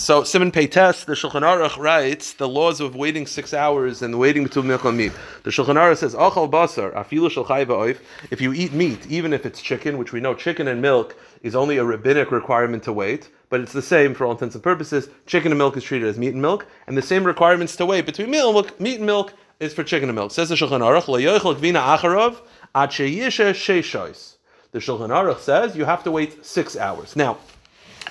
So Siman Pei Tes, the Shulchan Aruch writes the laws of waiting six hours and waiting between milk and meat. The Shulchan Aruch says, "Achal afilu oif." If you eat meat, even if it's chicken, which we know chicken and milk is only a rabbinic requirement to wait, but it's the same for all intents and purposes. Chicken and milk is treated as meat and milk, and the same requirements to wait between milk, meat and milk is for chicken and milk. Says the Shulchan Aruch, "Lo gvina acharov ad sheyisha sheishois." The Shulchan Aruch says you have to wait six hours. Now,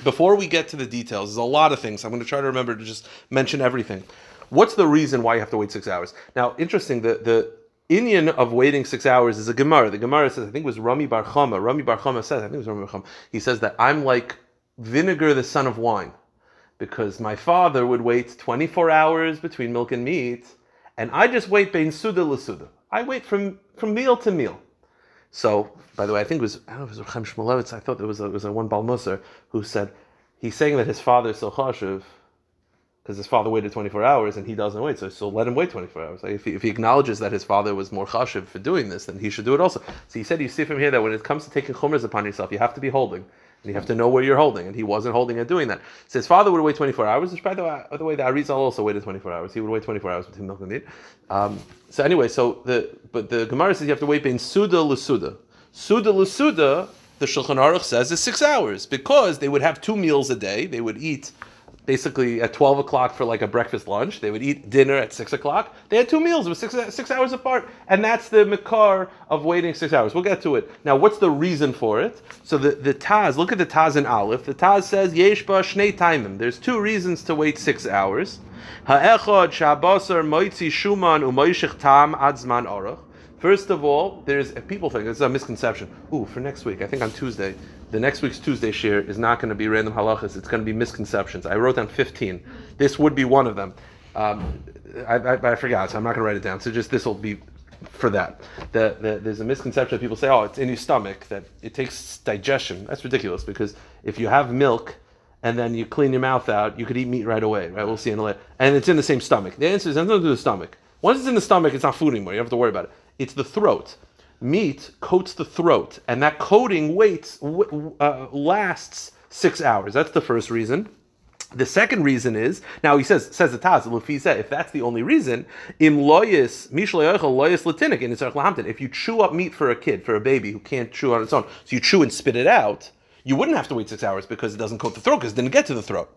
before we get to the details, there's a lot of things. I'm going to try to remember to just mention everything. What's the reason why you have to wait six hours? Now, interesting, the, the inyan of waiting six hours is a Gemara. The Gemara says, I think it was Rami Bar Chama. Rami Bar Chama says, I think it was Rami Bar Chama. He says that I'm like vinegar, the son of wine, because my father would wait 24 hours between milk and meat, and I just wait bein suda l'suda. I wait from, from meal to meal. So, by the way, I think it was, I don't know if it was Rechem Shmulevitz, I thought there was a, was a one Balmusar who said, he's saying that his father is so chashiv, because his father waited 24 hours and he doesn't wait, so, so let him wait 24 hours. Like if, he, if he acknowledges that his father was more chashiv for doing this, then he should do it also. So he said, you see from here that when it comes to taking chumras upon yourself, you have to be holding. And you have to know where you're holding, and he wasn't holding and doing that. So his father would wait 24 hours, which by the way, the, way the Arizal also waited 24 hours. He would wait 24 hours between milk and meat. Um, so anyway, so the but the Gemara says you have to wait bein suda l'suda. Suda l'suda, the Shulchan Aruch says, is six hours because they would have two meals a day. They would eat basically at 12 o'clock for like a breakfast lunch. They would eat dinner at 6 o'clock. They had two meals. It was six, six hours apart. And that's the makor of waiting six hours. We'll get to it. Now, what's the reason for it? So the, the Taz, look at the Taz in Aleph. The Taz says, Yesh ba shnei taimim. There's two reasons to wait six hours. Ha'echad shabasar er moitzi shuman tam adzman orach. First of all, there's a people thing. it's a misconception. Ooh, for next week, I think on Tuesday, the next week's Tuesday share is not going to be random halachas. It's going to be misconceptions. I wrote down 15. This would be one of them. Um, I, I, I, forgot, so I'm not going to write it down. So just this will be for that. The, the, there's a misconception that people say, oh, it's in your stomach, that it takes digestion. That's ridiculous because if you have milk and then you clean your mouth out, you could eat meat right away, right? We'll see in a minute. And it's in the same stomach. The answer is nothing to do with the stomach. Once it's in the stomach, it's not food anymore. You don't have to worry about it it's the throat. Meat coats the throat, and that coating waits uh, lasts six hours. That's the first reason. The second reason is now he says says the Taz Lufiza. If that's the only reason, im loyis mishloyachal loyis latinik in Lahamton. If you chew up meat for a kid for a baby who can't chew on its own, so you chew and spit it out, you wouldn't have to wait six hours because it doesn't coat the throat because it didn't get to the throat.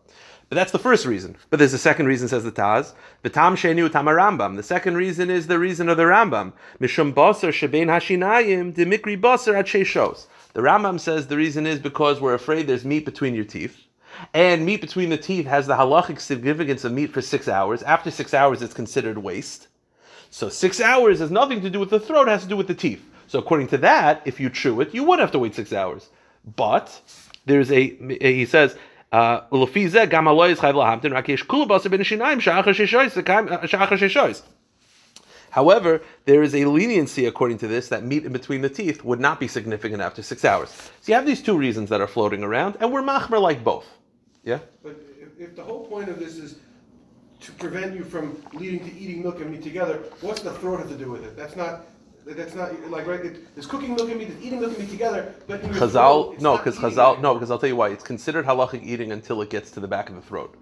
But that's the first reason. But there's a second reason, says the Taz. The Tam Shenu Tam Rambam. The second reason is the reason of the Rambam. Mishum Basar Shebein Hashinayim Dimikri Basar at Sheshos. The Rambam says the reason is because we're afraid there's meat between your teeth. And meat between the teeth has the halachic significance of meat for six hours. After six hours, it's considered waste. So six hours has nothing to do with the throat, has to do with the teeth. So according to that, if you chew it, you would have to wait six hours. But there's a, he says, uh, However, there is a leniency according to this that meat in between the teeth would not be significant after six hours. So you have these two reasons that are floating around, and we're machmer like both. Yeah? But if, if the whole point of this is to prevent you from leading to eating milk and meat together, what's the throat have to do with it? That's not that's not like right. It, it's cooking milk and meat, it's eating milk and meat together. But Chazal, no, because Chazal, no, because I'll tell you why. It's considered halachic eating until it gets to the back of the throat.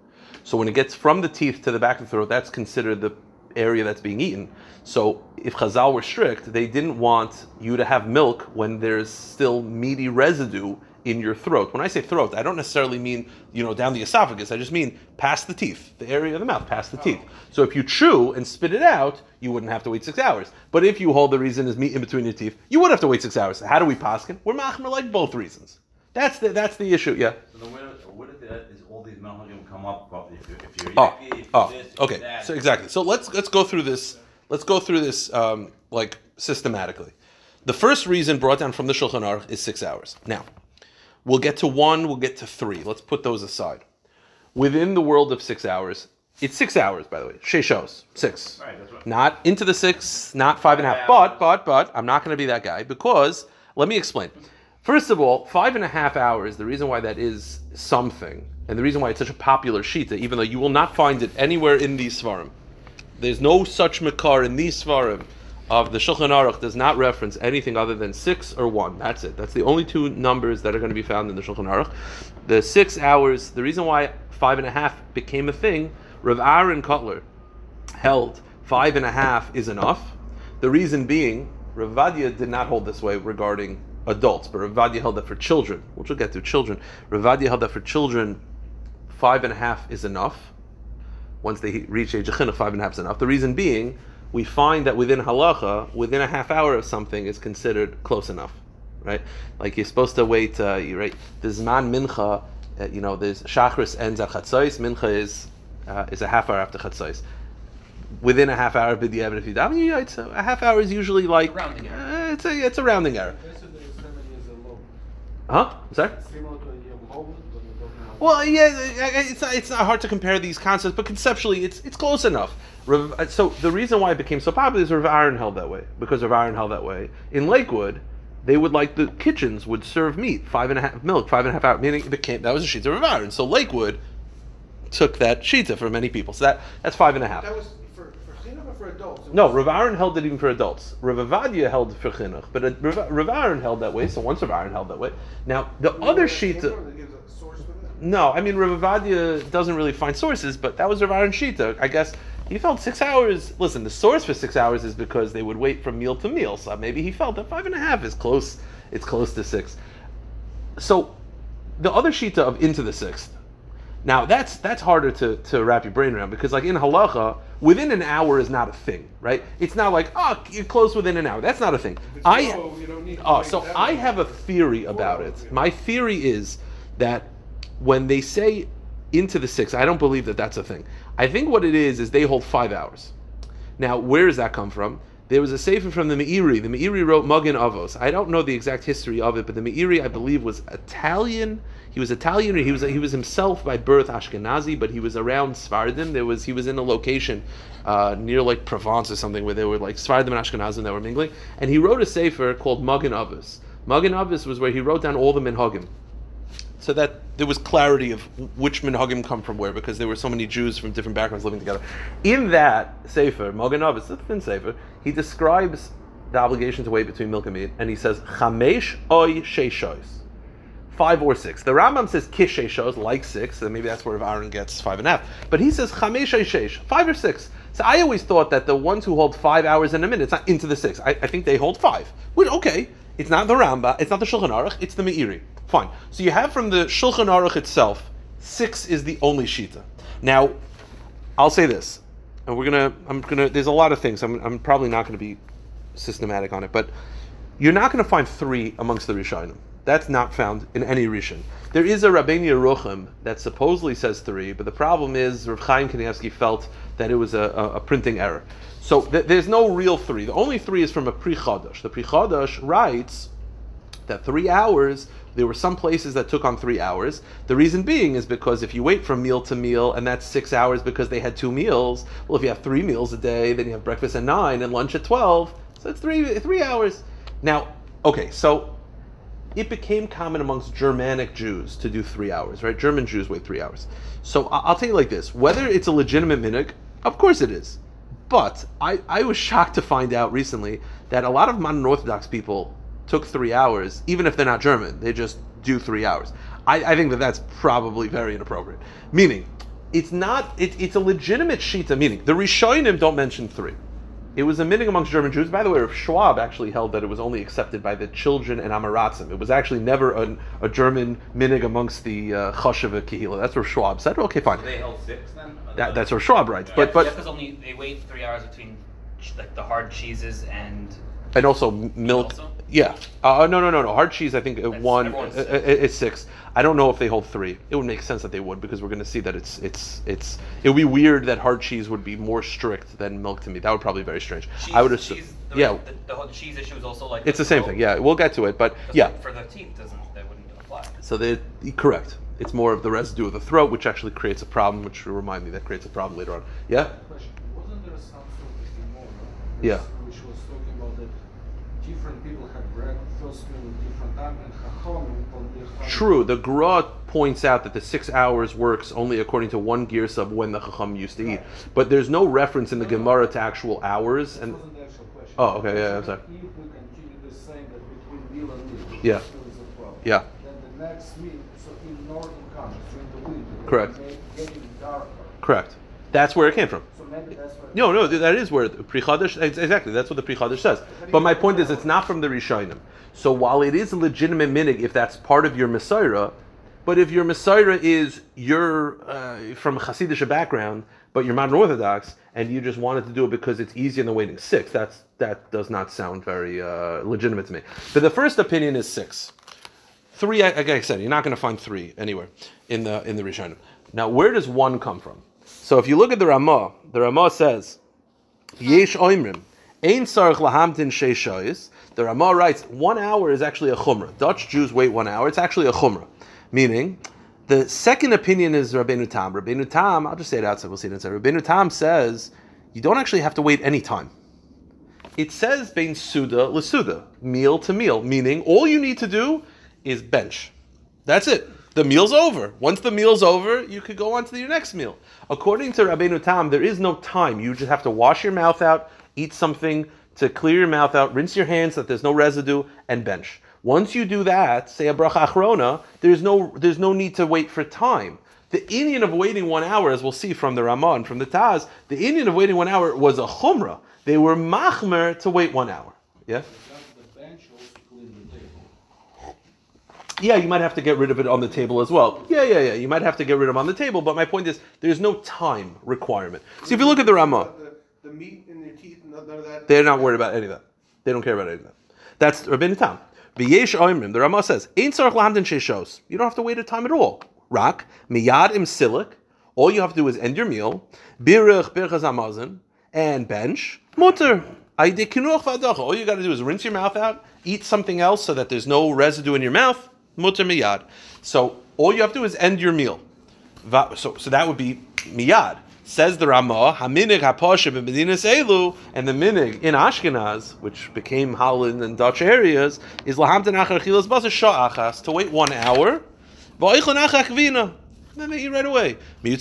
So when it gets from the teeth to the back of the throat, that's considered the area that's being eaten. So if Chazal were strict, they didn't want you to have milk when there's still meaty residue in your throat. When I say throat, I don't necessarily mean you know down the esophagus. I just mean past the teeth, the area of the mouth, past the oh. teeth. So if you chew and spit it out, you wouldn't have to wait six hours. But if you hold the reason is meat in between your teeth, you would have to wait six hours. How do we paskin? We're machmer like both reasons. That's the that's the issue. Yeah. So where, where is all these melachim come up from? If, you, if you're oh, if oh, this, okay. That. So exactly. So let's let's go through this. Let's go through this um, like systematically. The first reason brought down from the Shulchan Aruch is six hours. Now, We'll get to one, we'll get to three. Let's put those aside. Within the world of six hours, it's six hours, by the way. She shows six. Right, right. Not into the six, not five and a half. But, but, but, I'm not going to be that guy because, let me explain. First of all, five and a half hours, the reason why that is something, and the reason why it's such a popular shita, even though you will not find it anywhere in these svarim, there's no such makor in these svarim of the Shulchan Aruch does not reference anything other than six or one. That's it. That's the only two numbers that are going to be found in the Shulchan Aruch. The six hours. The reason why five and a half became a thing, Rav Aaron Kotler held five and a half is enough. The reason being, Rav Vadia did not hold this way regarding adults, but Rav Vadia held that for children, which we'll get to children. Rav Vadia held that for children, five and a half is enough. Once they reach age of five and a half is enough. The reason being, we find that within halacha, within a half hour of something is considered close enough, right? Like you're supposed to wait, uh, you right? The zman mincha, uh, you know, there's shachris ends at chatzos, mincha is uh, is a half hour after chatzos. Within a half hour, of b'diavad if you daven, yeah, it's a, a half hour is usually like rounding error. uh, it's a it's a rounding error. Yesterday is seven years ago. Huh? Sorry. Well, yeah, it's not, it's not hard to compare these concepts, but conceptually, it's it's close enough. Uh, So the reason why it became so popular is Rav Aaron held that way because Rav Aaron held that way. In Lakewood, they would like the kitchens would serve meat five and a half milk five and a half hour meaning it became that was a sheet of Rav Aaron. So Lakewood took that shita for many people. So that that's five and a half. That was for, for chinuch or for adults? It No, Rav Aaron held it even for adults. Rav Ovadia held for chinuch, but uh, Rav Aaron held that way. So once Rav Aaron held that way, now the You other where that came shita. No, I mean Rav Ovadia doesn't really find sources, but that was Rav Aaron Shita. I guess he felt six hours. Listen, the source for six hours is because they would wait from meal to meal. So maybe he felt that five and a half is close. It's close to six. So the other Shita of into the sixth. Now that's that's harder to, to wrap your brain around because like in halacha, within an hour is not a thing, right? It's not like oh you're close within an hour. That's not a thing. I low, you don't need to oh so I have a theory about it. My theory is that when they say into the six, I don't believe that that's a thing. I think what it is is they hold five hours. Now, where does that come from? There was a sefer from the Meiri. The Meiri wrote Magen Avos. I don't know the exact history of it, but the Meiri, I believe, was Italian. He was Italian. He was he was himself by birth Ashkenazi, but he was around Svardim. There was he was in a location uh, near like Provence or something where there were like Svardim and Ashkenazim that were mingling, and he wrote a sefer called Magen Avos. Magen Avos was where he wrote down all the minhagim so that there was clarity of which minhagim come from where, because there were so many Jews from different backgrounds living together. In that sefer, Magen Avos, the thin sefer, he describes the obligation to wait between milk and meat, and he says chamesh oy sheishois, five or six. The Rambam says kish sheishos, like six, and maybe that's where Aaron gets five and a half. But he says chamesh oy sheish, five or six. So I always thought that the ones who hold five hours in a minute, it's not into the six. I, I think they hold five. Which okay, it's not the Rambam, it's not the Shulchan Aruch, it's the Meiri. Fine. So you have from the Shulchan Aruch itself, six is the only shita. Now, I'll say this, and we're gonna, I'm gonna. There's a lot of things. I'm, I'm probably not gonna be systematic on it, but you're not gonna find three amongst the Rishonim. That's not found in any Rishon. There is a Rabbeinu Yerucham that supposedly says three, but the problem is Rav Chaim Kanievsky felt that it was a, a, a printing error. So th- there's no real three. The only three is from a Pri Chadash. The Pri Chadash writes that three hours, there were some places that took on three hours. The reason being is because if you wait from meal to meal, and that's six hours because they had two meals, well, if you have three meals a day, then you have breakfast at nine and lunch at 12, so it's three, three hours. Now, okay, so it became common amongst Germanic Jews to do three hours, right? German Jews wait three hours. So I'll tell you like this whether it's a legitimate minhag, of course it is. But I, I was shocked to find out recently that a lot of modern Orthodox people took three hours, even if they're not German. They just do three hours. I, I think that that's probably very inappropriate. Meaning, it's not, it, it's a legitimate shita, meaning the Rishonim don't mention three. It was a minhag amongst German Jews. By the way, Rav Schwab actually held that it was only accepted by the children and Amaratzim. It was actually never an, a German minhag amongst the uh, Chosheva Kehila. That's where Schwab said. Okay, fine. So they held six then? That, that's where Schwab writes. But but because only they wait three hours between like the hard cheeses and and also milk. also? Yeah. Uh, no, no, no, no. Hard cheese. I think uh, one. everyone's Uh, six. uh, it's six. I don't know if they hold three. It would make sense that they would because we're going to see that it's it's it's. It would be weird that hard cheese would be more strict than milk to me. That would probably be very strange. cheese. I would assume. cheese, the, yeah. the, the whole cheese issue is also like It's the same thing. Yeah, we'll get to it, but yeah. For the teeth, doesn't that wouldn't apply? So they correct. It's more of the residue of the throat, which actually creates a problem. Which will remind me that creates a problem later on. Yeah. Question. Wasn't there some sort of Gemara? Yeah. Which was talking about that different people have breakfast meal at different time and Chachamim on their. True. The Gra points out that the six hours works only according to one gear sub when the Chacham used to eat. But there's no reference in the Gemara to actual hours, and actual question. Oh, okay, yeah, I'm sorry. If we continue the same that between meal and meal, Yeah. Yeah. Then the next meal, so in northern countries during the winter, Correct. getting darker. Correct. That's where it came from. So maybe that's why. No, no, that is where the Pri Chadash, exactly, that's what the Pri Chadash says. But my point is, it's not from the Rishonim. So while it is a legitimate minig if that's part of your mesorah, but if your mesorah is you're uh, from a Hasidic background, but you're modern Orthodox, and you just wanted to do it because it's easier than waiting six, that's that does not sound very uh, legitimate to me. But the first opinion is six. Three, like I said, you're not going to find three anywhere in the in the Rishonim. Now, where does one come from? So if you look at the Ramah, the Ramah says, Yesh oimrim, ein sarach lahamtin sheishayis. The Ramah writes, one hour is actually a chumrah. Dutch Jews wait one hour. It's actually a chumrah. Meaning, the second opinion is Rabbeinu Tam. Rabbeinu Tam, I'll just say it outside, we'll see it inside. Rabbeinu Tam says, you don't actually have to wait any time. It says bein suda lesuda, meal to meal, meaning all you need to do is bench. That's it. The meal's over. Once the meal's over, you could go on to your next meal. According to Rabbeinu Tam, there is no time. You just have to wash your mouth out, eat something to clear your mouth out, rinse your hands so that there's no residue, and bench. Once you do that, say a bracha achrona, there's no there's no need to wait for time. The inyan of waiting one hour, as we'll see from the Ramah and from the Taz, the inyan of waiting one hour was a chumrah. They were machmer to wait one hour. Yeah. Does the bench also clean the table? Yeah, you might have to get rid of it on the table as well. Yeah, yeah, yeah. You might have to get rid of it on the table, but my point is there's no time requirement. See, if you look at the Ramah, The, the meat in your teeth, none of that. they're not worried about any of that. They don't care about any of that. That's Rabbeinu Tam. V'yesh oimrim. The Ramah says, "Ein tzarich lahamdin sheishos." You don't have to wait a time at all. Rak miyad im silik. All you have to do is end your meal. Birich birchas hamazon and bench mutter. Aydei kinuach v'adacha. All you got to do is rinse your mouth out, eat something else so that there's no residue in your mouth. Mutter miyad. So all you have to do is end your meal. So, so that would be miyad. Says the Ramah, Haminig Elu, and the minig in Ashkenaz, which became Holland and Dutch areas, is lahamten achar to wait one hour, then they eat right away. You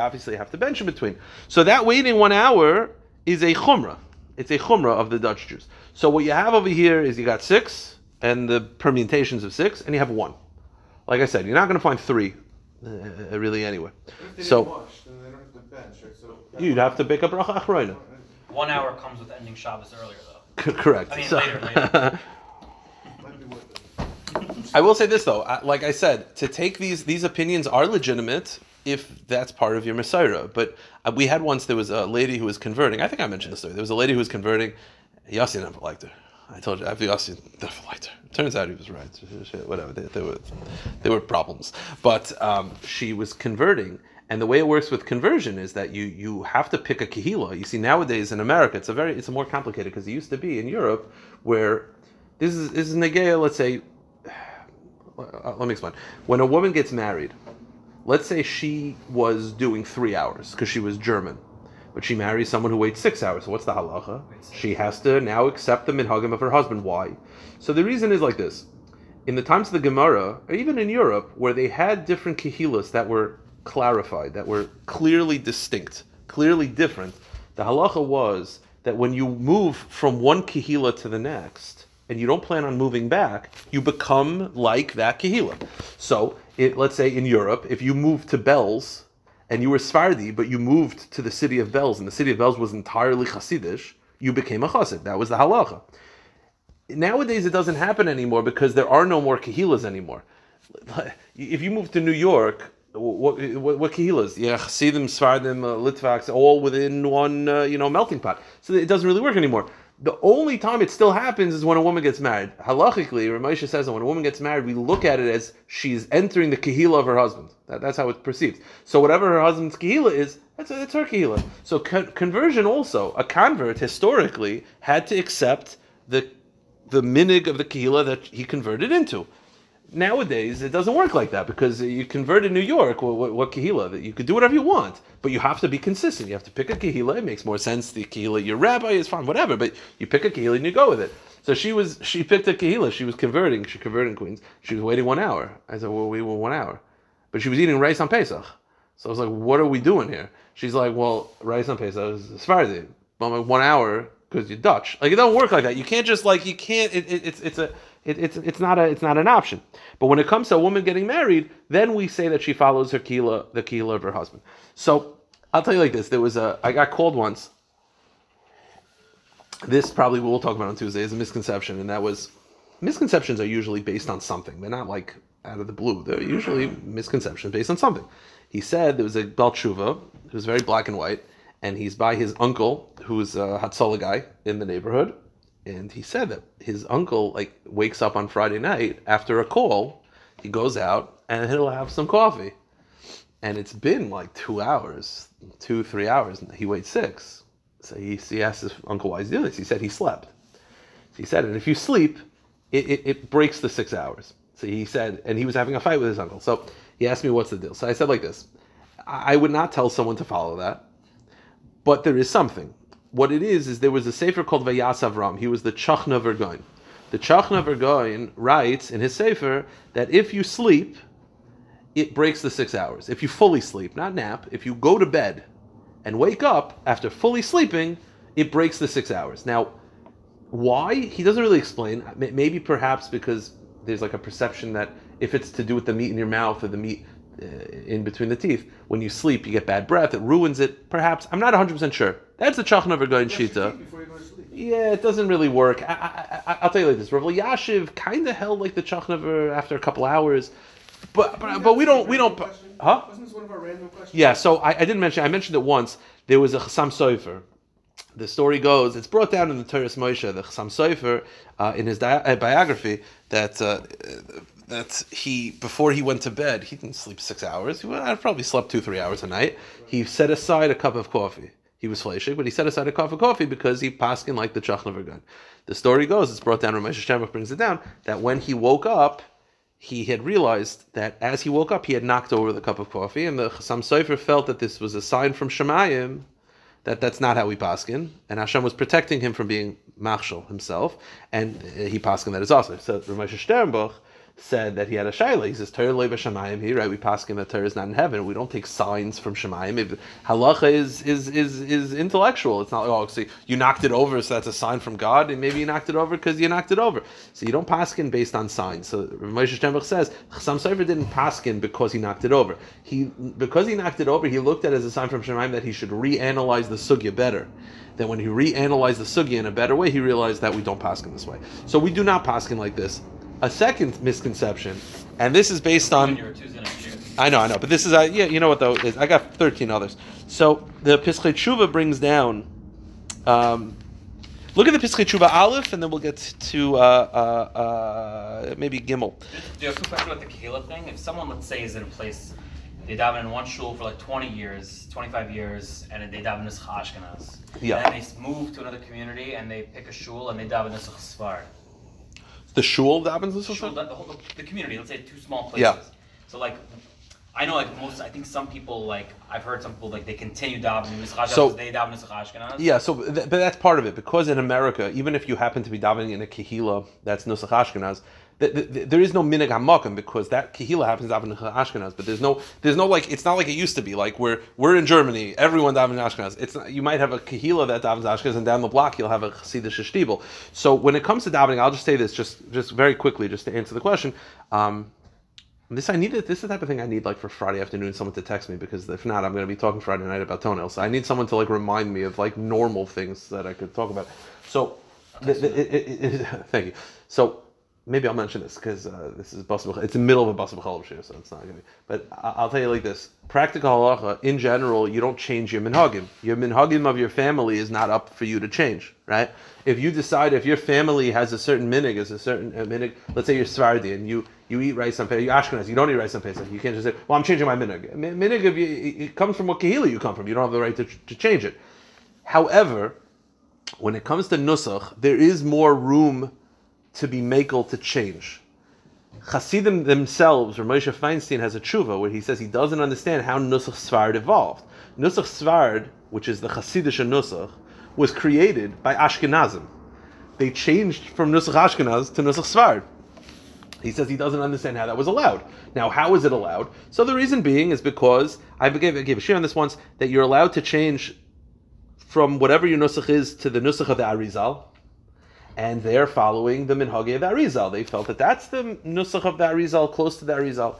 obviously have to bench in between. So that waiting one hour is a chumrah. It's a chumrah of the Dutch Jews. So what you have over here is you got six, and the permutations of six, and you have one. Like I said, you're not going to find three, uh, really anywhere. So- wash, then they don't have bench, right? So. You'd have to pick up bracha achrona. One hour comes with ending Shabbos earlier, though. Correct. I mean, So- later, later. Might be worth it. I will say this though, like I said, to take these these opinions are legitimate if that's part of your mesorah. But uh, we had once there was a lady who was converting. I think I mentioned this story. There was a lady who was converting. Yossi never liked her. I told you, after Yossi never liked her. Turns out he was right. Whatever. There, there were there were problems, but um, she was converting. And the way it works with conversion is that you you have to pick a kahila. You see nowadays in America, it's a very it's a more complicated because it used to be in Europe where this is this is negaya. Let's say uh, let me explain. When a woman gets married, let's say she was doing three hours because she was German, but she marries someone who waits six hours. So what's the halacha? She has to now accept the minhagim of her husband. Why? So the reason is like this: in the times of the Gemara, or even in Europe, where they had different kehilas that were clarified, that were clearly distinct, clearly different, the halacha was that when you move from one kehila to the next, and you don't plan on moving back, you become like that kehila. So, it, let's say in Europe, if you move to Belz and you were Sephardi, but you moved to the city of Belz, and the city of Belz was entirely Hasidish, you became a Chassid. That was the halacha. Nowadays, it doesn't happen anymore because there are no more kahilas anymore. If you move to New York, what what, what kahilas? Yeah, Chassidim, Svardim, uh, Litvaks, all within one uh, you know melting pot. So it doesn't really work anymore. The only time it still happens is when a woman gets married. Halachically, Ramesha says that when a woman gets married, we look at it as she's entering the kahila of her husband. That, that's how it's perceived. So whatever her husband's kahila is, that's, that's her kahila. So con- conversion also, a convert historically had to accept the the minig of the kahila that he converted into. Nowadays, it doesn't work like that because you convert in New York, what, what, what kahila? That you could do whatever you want, but you have to be consistent. You have to pick a kahila. It makes more sense. The kahila, your rabbi is fine, whatever, but you pick a kahila and you go with it. So she was, she picked a kahila. She was converting. She converted in Queens. She was waiting one hour. I said, well, we were one hour, but she was eating rice on Pesach. So I was like, what are we doing here? She's like, well, rice on Pesach is Sephardi. well, like one hour because you're Dutch. Like it don't work like that. You can't just like you can't. It, it, it's it's a it, it's it's not a it's not an option. But when it comes to a woman getting married, then we say that she follows her kila the kila of her husband. So I'll tell you like this: there was a I got called once. This probably we'll talk about on Tuesday is a misconception, and that was misconceptions are usually based on something. They're not like out of the blue. They're usually misconceptions based on something. He said there was a Bel Tshuva who was very black and white, and he's by his uncle, who's a Hatzalah guy in the neighborhood, and he said that his uncle like wakes up on Friday night after a call, he goes out and he'll have some coffee, and it's been like two hours, two three hours, and he waits six. So he, he asked his uncle why he's doing this. He said he slept. So he said, and if you sleep, it, it, it breaks the six hours. So he said, and he was having a fight with his uncle. So he asked me, what's the deal? So I said like this I I would not tell someone to follow that, but there is something. What it is, is there was a sefer called Vayas Avram. He was the Chachna Vergoin. The Chachna Vergoin writes in his sefer that if you sleep, it breaks the six hours. If you fully sleep, not nap, if you go to bed and wake up after fully sleeping, it breaks the six hours. Now, why? He doesn't really explain. Maybe perhaps because there's like a perception that if it's to do with the meat in your mouth or the meat in between the teeth, when you sleep, you get bad breath, it ruins it. Perhaps. I'm not 100% sure. That's the Vergoin Brush your Shita. teeth Before you go to sleep. Yeah, it doesn't really work. I, I, I, I'll tell you like this: Rav Yashiv kind of held like the Chachnaver after a couple hours, but but, but we don't we don't. Huh? Wasn't this one of our random questions? Yeah. So I, I didn't mention. I mentioned it once. There was a Chassam Sofer. The story goes, it's brought down in the Torah Moshe, the Chassam Sofer, uh, in his di- uh, biography, that uh, that he before he went to bed, he didn't sleep six hours. He I probably slept two three hours a night. He set aside a cup of coffee. He was flashing, but he set aside a cup of coffee because he paskin like the Chachnaver gun. The story goes, it's brought down. Ramesh Shemach brings it down that when he woke up, he had realized that as he woke up, he had knocked over the cup of coffee, and the Chassam Sofer felt that this was a sign from Shemayim that that's not how we paskin, and Hashem was protecting him from being machshel himself, and uh, he paskin that is also. So Ramesh Sternbuch said that he had a shaila. He says Torah loy here, right? We paskin that Torah is not in heaven. We don't take signs from Shemayim. If halacha is is is is intellectual. It's not like oh, see, you knocked it over, so that's a sign from God, and maybe you knocked it over because you knocked it over. So you don't paskin based on signs. So Ramesh Sternbuch says Chassam Sofer didn't paskin because he knocked it over. He because he knocked it over, he looked at it as a sign from Shemayim that he should reanalyze the sugya better. Then when he reanalyzed the sugya in a better way, he realized that we don't paskin this way. So we do not paskin like this. A second misconception, and this is based on. You're Tuesday night shoot. I know, I know, but this is uh, yeah, you know what though is I got thirteen others. So the Pischei Tshuva brings down. Um, look at the Pischei Tshuva Aleph, and then we'll get to uh, uh, uh, maybe Gimel. Do you have a question about the Kahila thing? If someone, let's say, is in a place, they daven in one shul for like 20 years, 25 years, and then they daven Nusach Ashkenaz. Yeah. And then they move to another community and they pick a shul and they daven Nusach Sfard. The shul that happens this Shul, the, the whole the community, let's say two small places. Yeah. So like, I know like most, I think some people like, I've heard some people like they continue davening So- they daven. Yeah, so th- but that's part of it because in America, even if you happen to be davening in a kehila that's nusach Ashkenaz, th- th- th- there is no minig hamakim because that kehila happens to daven in Ashkenaz. But there's no, there's no like, it's not like it used to be. Like we're we're in Germany, everyone davening Ashkenaz. It's not, you might have a kehila that davens Ashkenaz, and down the block you'll have a chassidish shtibel. So when it comes to davening, I'll just say this, just just very quickly, just to answer the question. Um, this I need. This is the type of thing I need like for Friday afternoon. Someone to text me because if not, I'm going to be talking Friday night about toenails. So I need someone to like remind me of like normal things that I could talk about. So, the, the, it, it, it, thank you. So maybe I'll mention this because uh, this is basar It's in the middle of a basar b'chalav shir, so it's not going to be. But I'll tell you like this: practical halacha in general, you don't change your minhagim. Your minhagim of your family is not up for you to change, right? If you decide if your family has a certain minig, is a certain uh, minig, let's say you're Svardi and you you eat rice on Pesach, you Ashkenaz, you don't eat rice on Pesach. You can't just say, well, I'm changing my minig. Minig, you, it it comes from what kahila you come from. You don't have the right to, to change it. However, when it comes to nusach, there is more room to be makel to change. Hasidim themselves, or Moshe Feinstein has a tshuva where he says he doesn't understand how Nusach Svard evolved. Nusach Svard, which is the Hasidish Nusach, was created by Ashkenazim. They changed from Nusach Ashkenaz to Nusach Svard. He says he doesn't understand how that was allowed. Now, how is it allowed? So the reason being is because I gave, I gave a share on this once that you're allowed to change from whatever your nusach is to the nusach of the Arizal, and they're following the minhage of the Arizal. They felt that that's the nusach of the Arizal, close to the Arizal.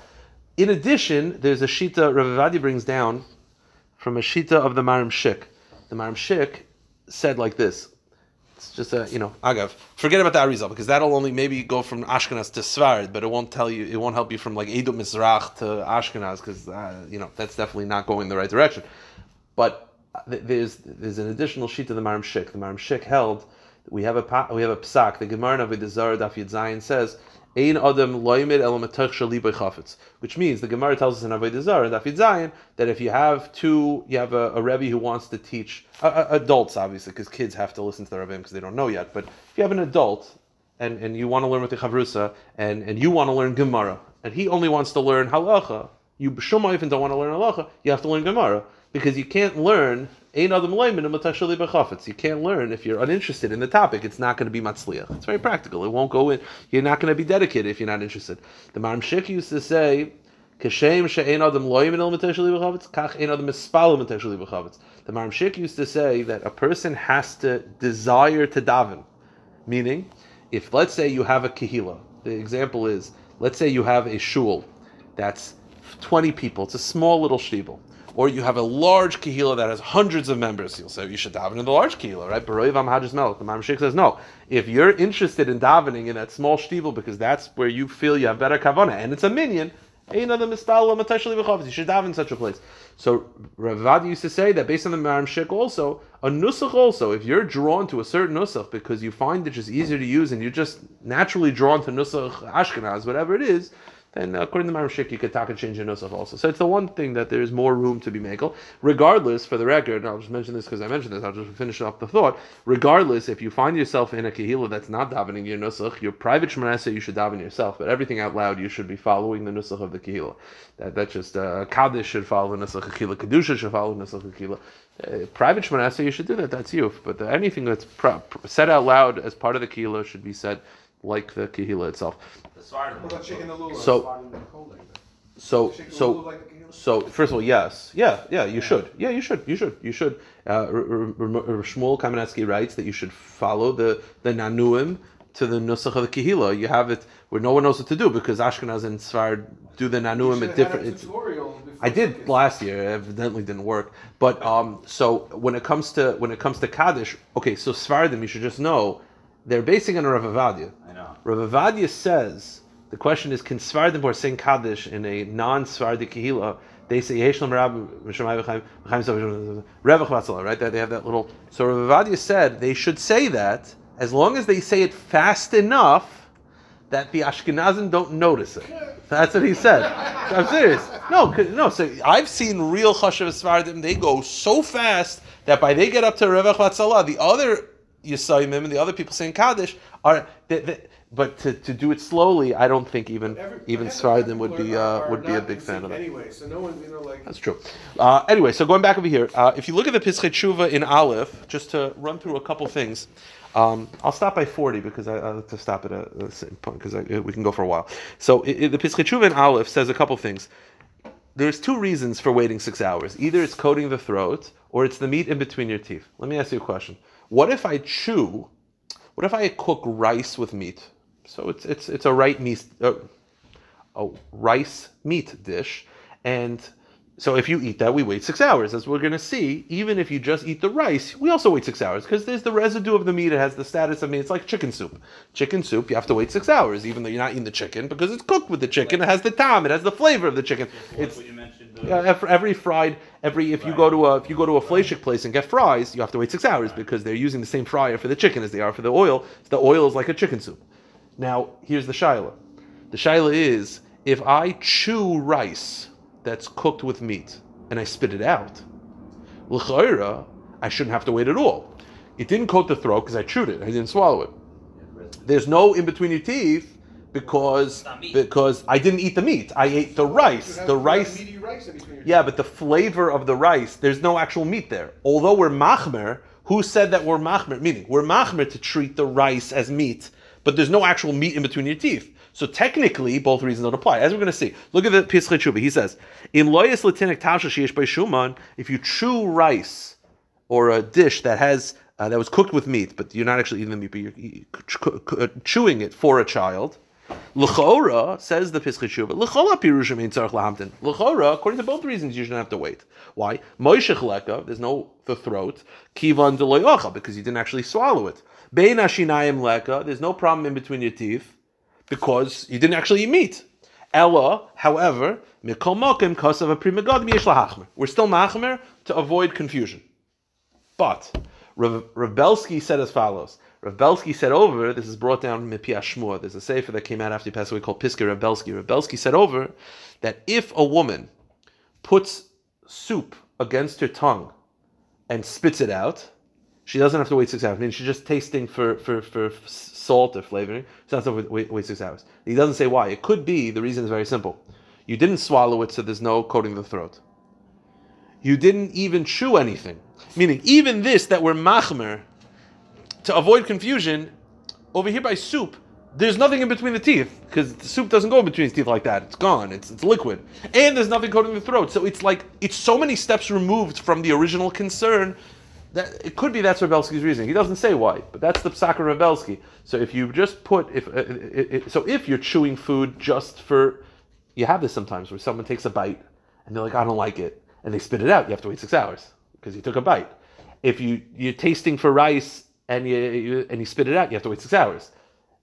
In addition, there's a shita Rav Avadi brings down from a shita of the Marim Shik. The Marim Shik said like this. It's just a you know agav. Forget about the Arizal because that'll only maybe go from Ashkenaz to Svard, but it won't tell you. It won't help you from like Edom Mizrach to Ashkenaz because uh, you know that's definitely not going in the right direction. But there's there's an additional sheet of the Marim Shik. The Marim Shik held we have a we have a psak. The Gemara of Zara Daf Yud says. Ein adam loymid el matach shali chafetz, which means the Gemara tells us in Avodah Zarah Daf Yud Zayin that if you have two, you have a, a rebbe who wants to teach uh, adults, obviously, because kids have to listen to the rebbe because they don't know yet. But if you have an adult and, and you want to learn with the chavrusa and, and you want to learn Gemara and he only wants to learn halacha, you shumaif and don't want to learn halacha, you have to learn Gemara because you can't learn You can't learn if you're uninterested in the topic. It's not going to be matzliach. It's very practical. It won't go in. You're not going to be dedicated if you're not interested. The Maram Shik used to say, "Kashem adam loymin el kach adam. The Maram Shik used to say that a person has to desire to daven, meaning, if let's say you have a kahila. The example is, let's say you have a shul that's 20 people. It's a small little shtibel or you have a large kahila that has hundreds of members, you'll say you should daven in the large kahila, right? Baroivam Hajjus Melech. The Mamshik says no. If you're interested in davening in that small shtibel because that's where you feel you have better kavana and it's a minyan, you should daven in such a place. So Ravadi used to say that based on the Maram Shik also, a nusach also, if you're drawn to a certain nusach because you find it just easier to use and you're just naturally drawn to nusach Ashkenaz, whatever it is, then according to Maram Shik, you could talk and change your nusach also. So it's the one thing that there is more room to be makel. Regardless, for the record, I'll just mention this because I mentioned this, I'll just finish off the thought. Regardless, if you find yourself in a kahila that's not davening your nusach, your private shmanasa, you should daven yourself, but everything out loud, you should be following the nusach of the kahila. That, that's just, uh, Kaddish should follow the nusach kahila, Kedusha should follow the nusach kahila. Uh, private shmanasa, you should do that, that's you. But uh, anything that's pro- said out loud as part of the kahila should be said like the kahila itself. The Svardim. What about shaking the lulav? So, so, so, lulav like a kahila? so, first of all, yes, yeah, yeah, you should, yeah, you should, you should, you should. Uh, Shmuel Kamenetsky writes that you should follow the the nanuim to the nusach of the kehila. You have it where no one knows what to do because Ashkenaz and Sfard do the You nanuim at different. It's, I did last year. It evidently didn't work. But um, so when it comes to when it comes to Kaddish, okay, so Svardim, you should just know they're basing on Rav Ovadia. I. Rav says the question is: Can Svardim who are saying Kaddish in a non-Svardi kehila? They say right? That they have that little. So Rav said they should say that as long as they say it fast enough that the Ashkenazim don't notice it. That's what he said. I'm serious. No, no. So I've seen real Chashav Svardim. They go so fast that by they get up to Revach Vatzala, the other Yisayimim and the other people saying Kaddish are. They, they, but to, to do it slowly, I don't think even Every- even half would be uh, would be a big fan of that. Anyway, so no one, you know, like. That's true. Uh, anyway, so going back over here, uh, if you look at the Pischei Tshuva in Aleph, just to run through a couple things, um, I'll stop by 40 because I, I like to stop at a, a certain point because we can go for a while. So i i- the Pischei Tshuva in Aleph says a couple things. There's two reasons for waiting six hours. Either it's coating the throat or it's the meat in between your teeth. Let me ask you a question. What if I chew, what if I cook rice with meat? So it's, it's, it's a right meat, uh, a rice meat dish. And so if you eat that, we wait six hours. As we're going to see, even if you just eat the rice, we also wait six hours because there's the residue of the meat. It has the status of meat. It's like chicken soup. Chicken soup, you have to wait six hours, even though you're not eating the chicken because it's cooked with the chicken. It has the time. It has the flavor of the chicken. It's uh, yeah, every, fried, every if you go to a if you go to a fleshik place and get fries, you have to wait six hours because they're using the same fryer for the chicken as they are for the oil. So the oil is like a chicken soup. Now here's the shaila. The shaila is if I chew rice that's cooked with meat and I spit it out, l'chayra, I shouldn't have to wait at all. It didn't coat the throat because I chewed it. I didn't swallow it. There's no in between your teeth because because I didn't eat the meat. I ate the rice. The rice. meaty rice in between your Yeah, but the flavor of the rice, there's no actual meat there. Although we're machmer, who said that we're machmer? Meaning, we're machmer to treat the rice as meat, but there's no actual meat in between your teeth. So technically, both reasons don't apply. As we're going to see, look at the Pischei Tshuva. He says, "In loyas latinik tasha sheyesh by shuman, if you chew rice or a dish that has uh, that was cooked with meat, but you're not actually eating the meat, but you're ch- ch- chewing it for a child. L'chora says the Pischei Tshuva. L'chola pirushim ein tzarich lahamtin. L'chora, according to both reasons, you shouldn't have to wait. Why? Moishech leka, there's no the throat. Kivan deloyocha, because you didn't actually swallow it. Bein ashinayim leka, there's no problem in between your teeth, because you didn't actually eat meat. Ella, however, mikol mokim kosav a primagod yesh lahachmer. We're still machmer to avoid confusion. But Rav, Rav Belsky said as follows. Rav said over, this is brought down from Mipia Shmua. There's a sefer that came out after he passed away called Belsky. Rav Belsky said over that if a woman puts soup against her tongue and spits it out, she doesn't have to wait six hours. I mean, she's just tasting for, for, for salt or flavoring. She doesn't have to wait, wait six hours. He doesn't say why. It could be, the reason is very simple. You didn't swallow it, so there's no coating the throat. You didn't even chew anything. Meaning, even this that we're machmer, to avoid confusion, over here by soup, there's nothing in between the teeth because the soup doesn't go in between his teeth like that. It's gone. It's it's liquid, and there's nothing coating the throat. So it's like it's so many steps removed from the original concern that it could be that's Rebelsky's reasoning. He doesn't say why, but that's the psak of Rebelsky. So if you just put if uh, it, it, so if you're chewing food just for you have this sometimes where someone takes a bite and they're like I don't like it and they spit it out. You have to wait six hours because you took a bite. If you you're tasting for rice and you, you and you spit it out, you have to wait six hours.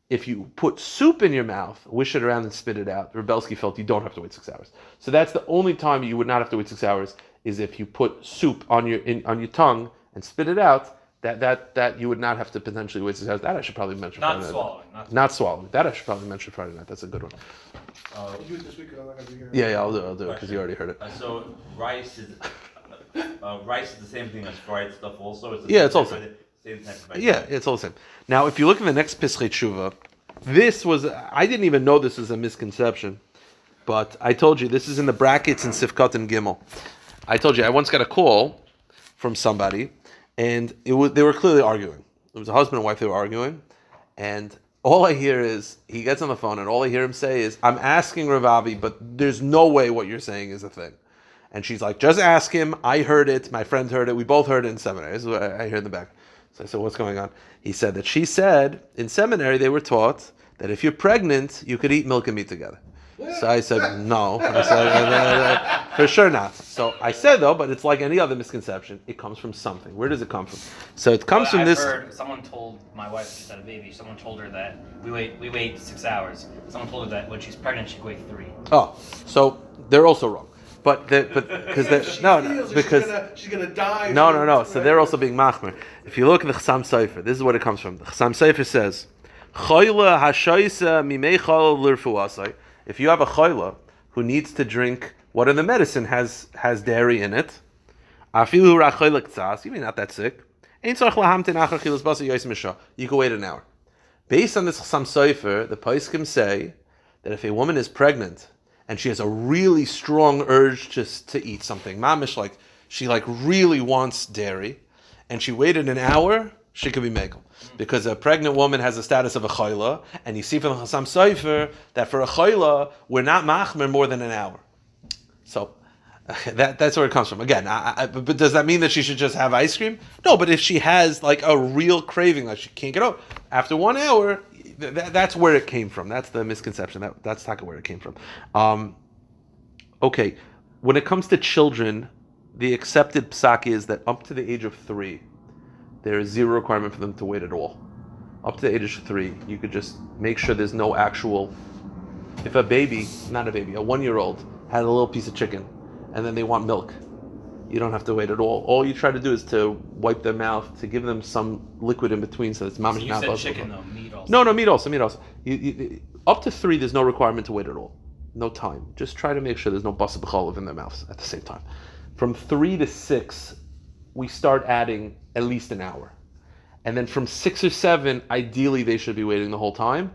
If you put soup in your mouth, wish it around and spit it out, Rebelsky felt you don't have to wait six hours. So that's the only time you would not have to wait six hours is if you put soup on your in, on your tongue and spit it out. That that that you would not have to potentially wait six hours. That I should probably mention. Not Friday night. swallowing. Not Not swallowing. That I should probably mention Friday night. That's a good one. Uh, You do it this week, I'm not gonna be here. Yeah, yeah, I'll do it. I'll do it because you already heard it. uh, so rice is uh, rice is the same thing as fried stuff. Also, it's Yeah, it's also. type the of- Same type of Yeah, it's all the same. Now, if you look at the next Pischei Tshuva, this was, I didn't even know this was a misconception, but I told you this is in the brackets in Sifkat and Gimel. I told you, I once got a call from somebody, and it was, they were clearly arguing. It was a husband and wife, they were arguing, and all I hear is, he gets on the phone, and all I hear him say is, I'm asking Ravavi, but there's no way what you're saying is a thing. And she's like, just ask him. I heard it. My friend heard it. We both heard it in seminary. I hear in the back. So I said, what's going on? He said that she said in seminary they were taught that if you're pregnant, you could eat milk and meat together. So I said, no. I said, "Uh, uh, uh, for sure not. So I said, though, but it's like any other misconception. It comes from something. Where does it come from? So it comes But from I've this. Heard, someone told my wife just had a baby. Someone told her that we wait we wait six hours. Someone told her that when she's pregnant she can wait three. Oh, so they're also wrong. But the, but because She no, no because she's gonna, she's gonna die. No, no, no. So they're also being machmer. If you look at the Chassam Sofer, this is what it comes from. The Chassam Sofer says, "Choyle hashoisa mimei chol lirfuasai." If you have a choyle who needs to drink what in the medicine has has dairy in it, afilu rachoyle ktsas, you mean not that sick. Ein tzarich lahamtin achar chilas basa yois misha. You can wait an hour. Based on this Chassam Sofer, the Paiskim say that if a woman is pregnant and she has a really strong urge to, to eat something, mamish, like she like really wants dairy, and she waited an hour, she could be megal. Because a pregnant woman has the status of a chayla, and you see from the Chassam Sofer that for a chayla, we're not machmer more than an hour. So that that's where it comes from. Again, I, I, but does that mean that she should just have ice cream? No, but if she has like a real craving, like she can't get over after one hour, th- that, that's where it came from. That's the misconception. That that's where it came from. Um, okay, when it comes to children, the accepted psak is that up to the age of three, there is zero requirement for them to wait at all. Up to the age of three, you could just make sure there's no actual. If a baby, not a baby, a one-year-old had a little piece of chicken, and then they want milk, you don't have to wait at all. All you try to do is to wipe their mouth to give them some liquid in between, so it's So mamish you not said chicken though, meat also. No, no, meat also, meat also. You, you, up to three, there's no requirement to wait at all. No time. Just try to make sure there's no basa b'chalav in their mouths at the same time. From three to six, we start adding at least an hour. And then from six or seven, ideally they should be waiting the whole time.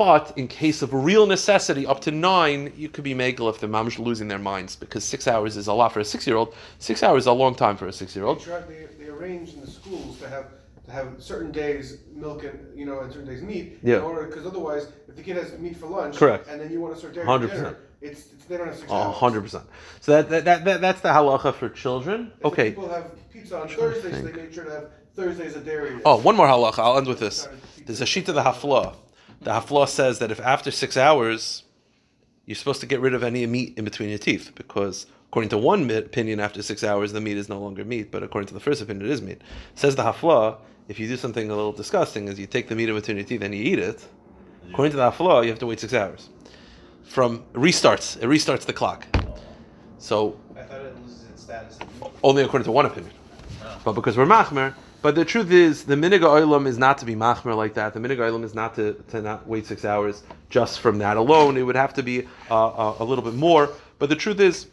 But in case of real necessity, up to nine, you could be megal if the mamish losing their minds because six hours is a lot for a six-year-old. Six hours is a long time for a six-year-old. They, they, they arrange in the schools to have to have certain days milk and you know and certain days meat. Yeah. In order because otherwise, if the kid has meat for lunch, Correct. and then you want to start dairy 100%. dinner, it's, it's they don't have six A hundred percent. So that, that, that, that that's the halacha for children. If Okay. People have pizza on Thursdays, so they make sure to have Thursdays a dairy. day. Oh, one more halacha. I'll end with this. There's a sheet of the hafla. The hafla says that if after six hours, you're supposed to get rid of any meat in between your teeth because according to one opinion, after six hours, the meat is no longer meat. But according to the first opinion, it is meat. Says the hafla, if you do something a little disgusting, is you take the meat in between your teeth and you eat it. According to the hafla, you have to wait six hours. From restarts, it restarts the clock. So I thought it loses its status. only according to one opinion. Oh. But because we're machmer, but the truth is, the minig oilam is not to be machmer like that. The minig oilam is not to, to not wait six hours just from that alone. It would have to be uh, a, a little bit more. But the truth is,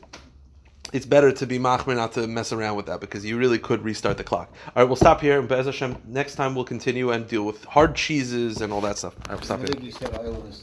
it's better to be machmer, not to mess around with that, because you really could restart the clock. All right, we'll stop here. And Be'ez Hashem, next time we'll continue and deal with hard cheeses and all that stuff. We'll stop here.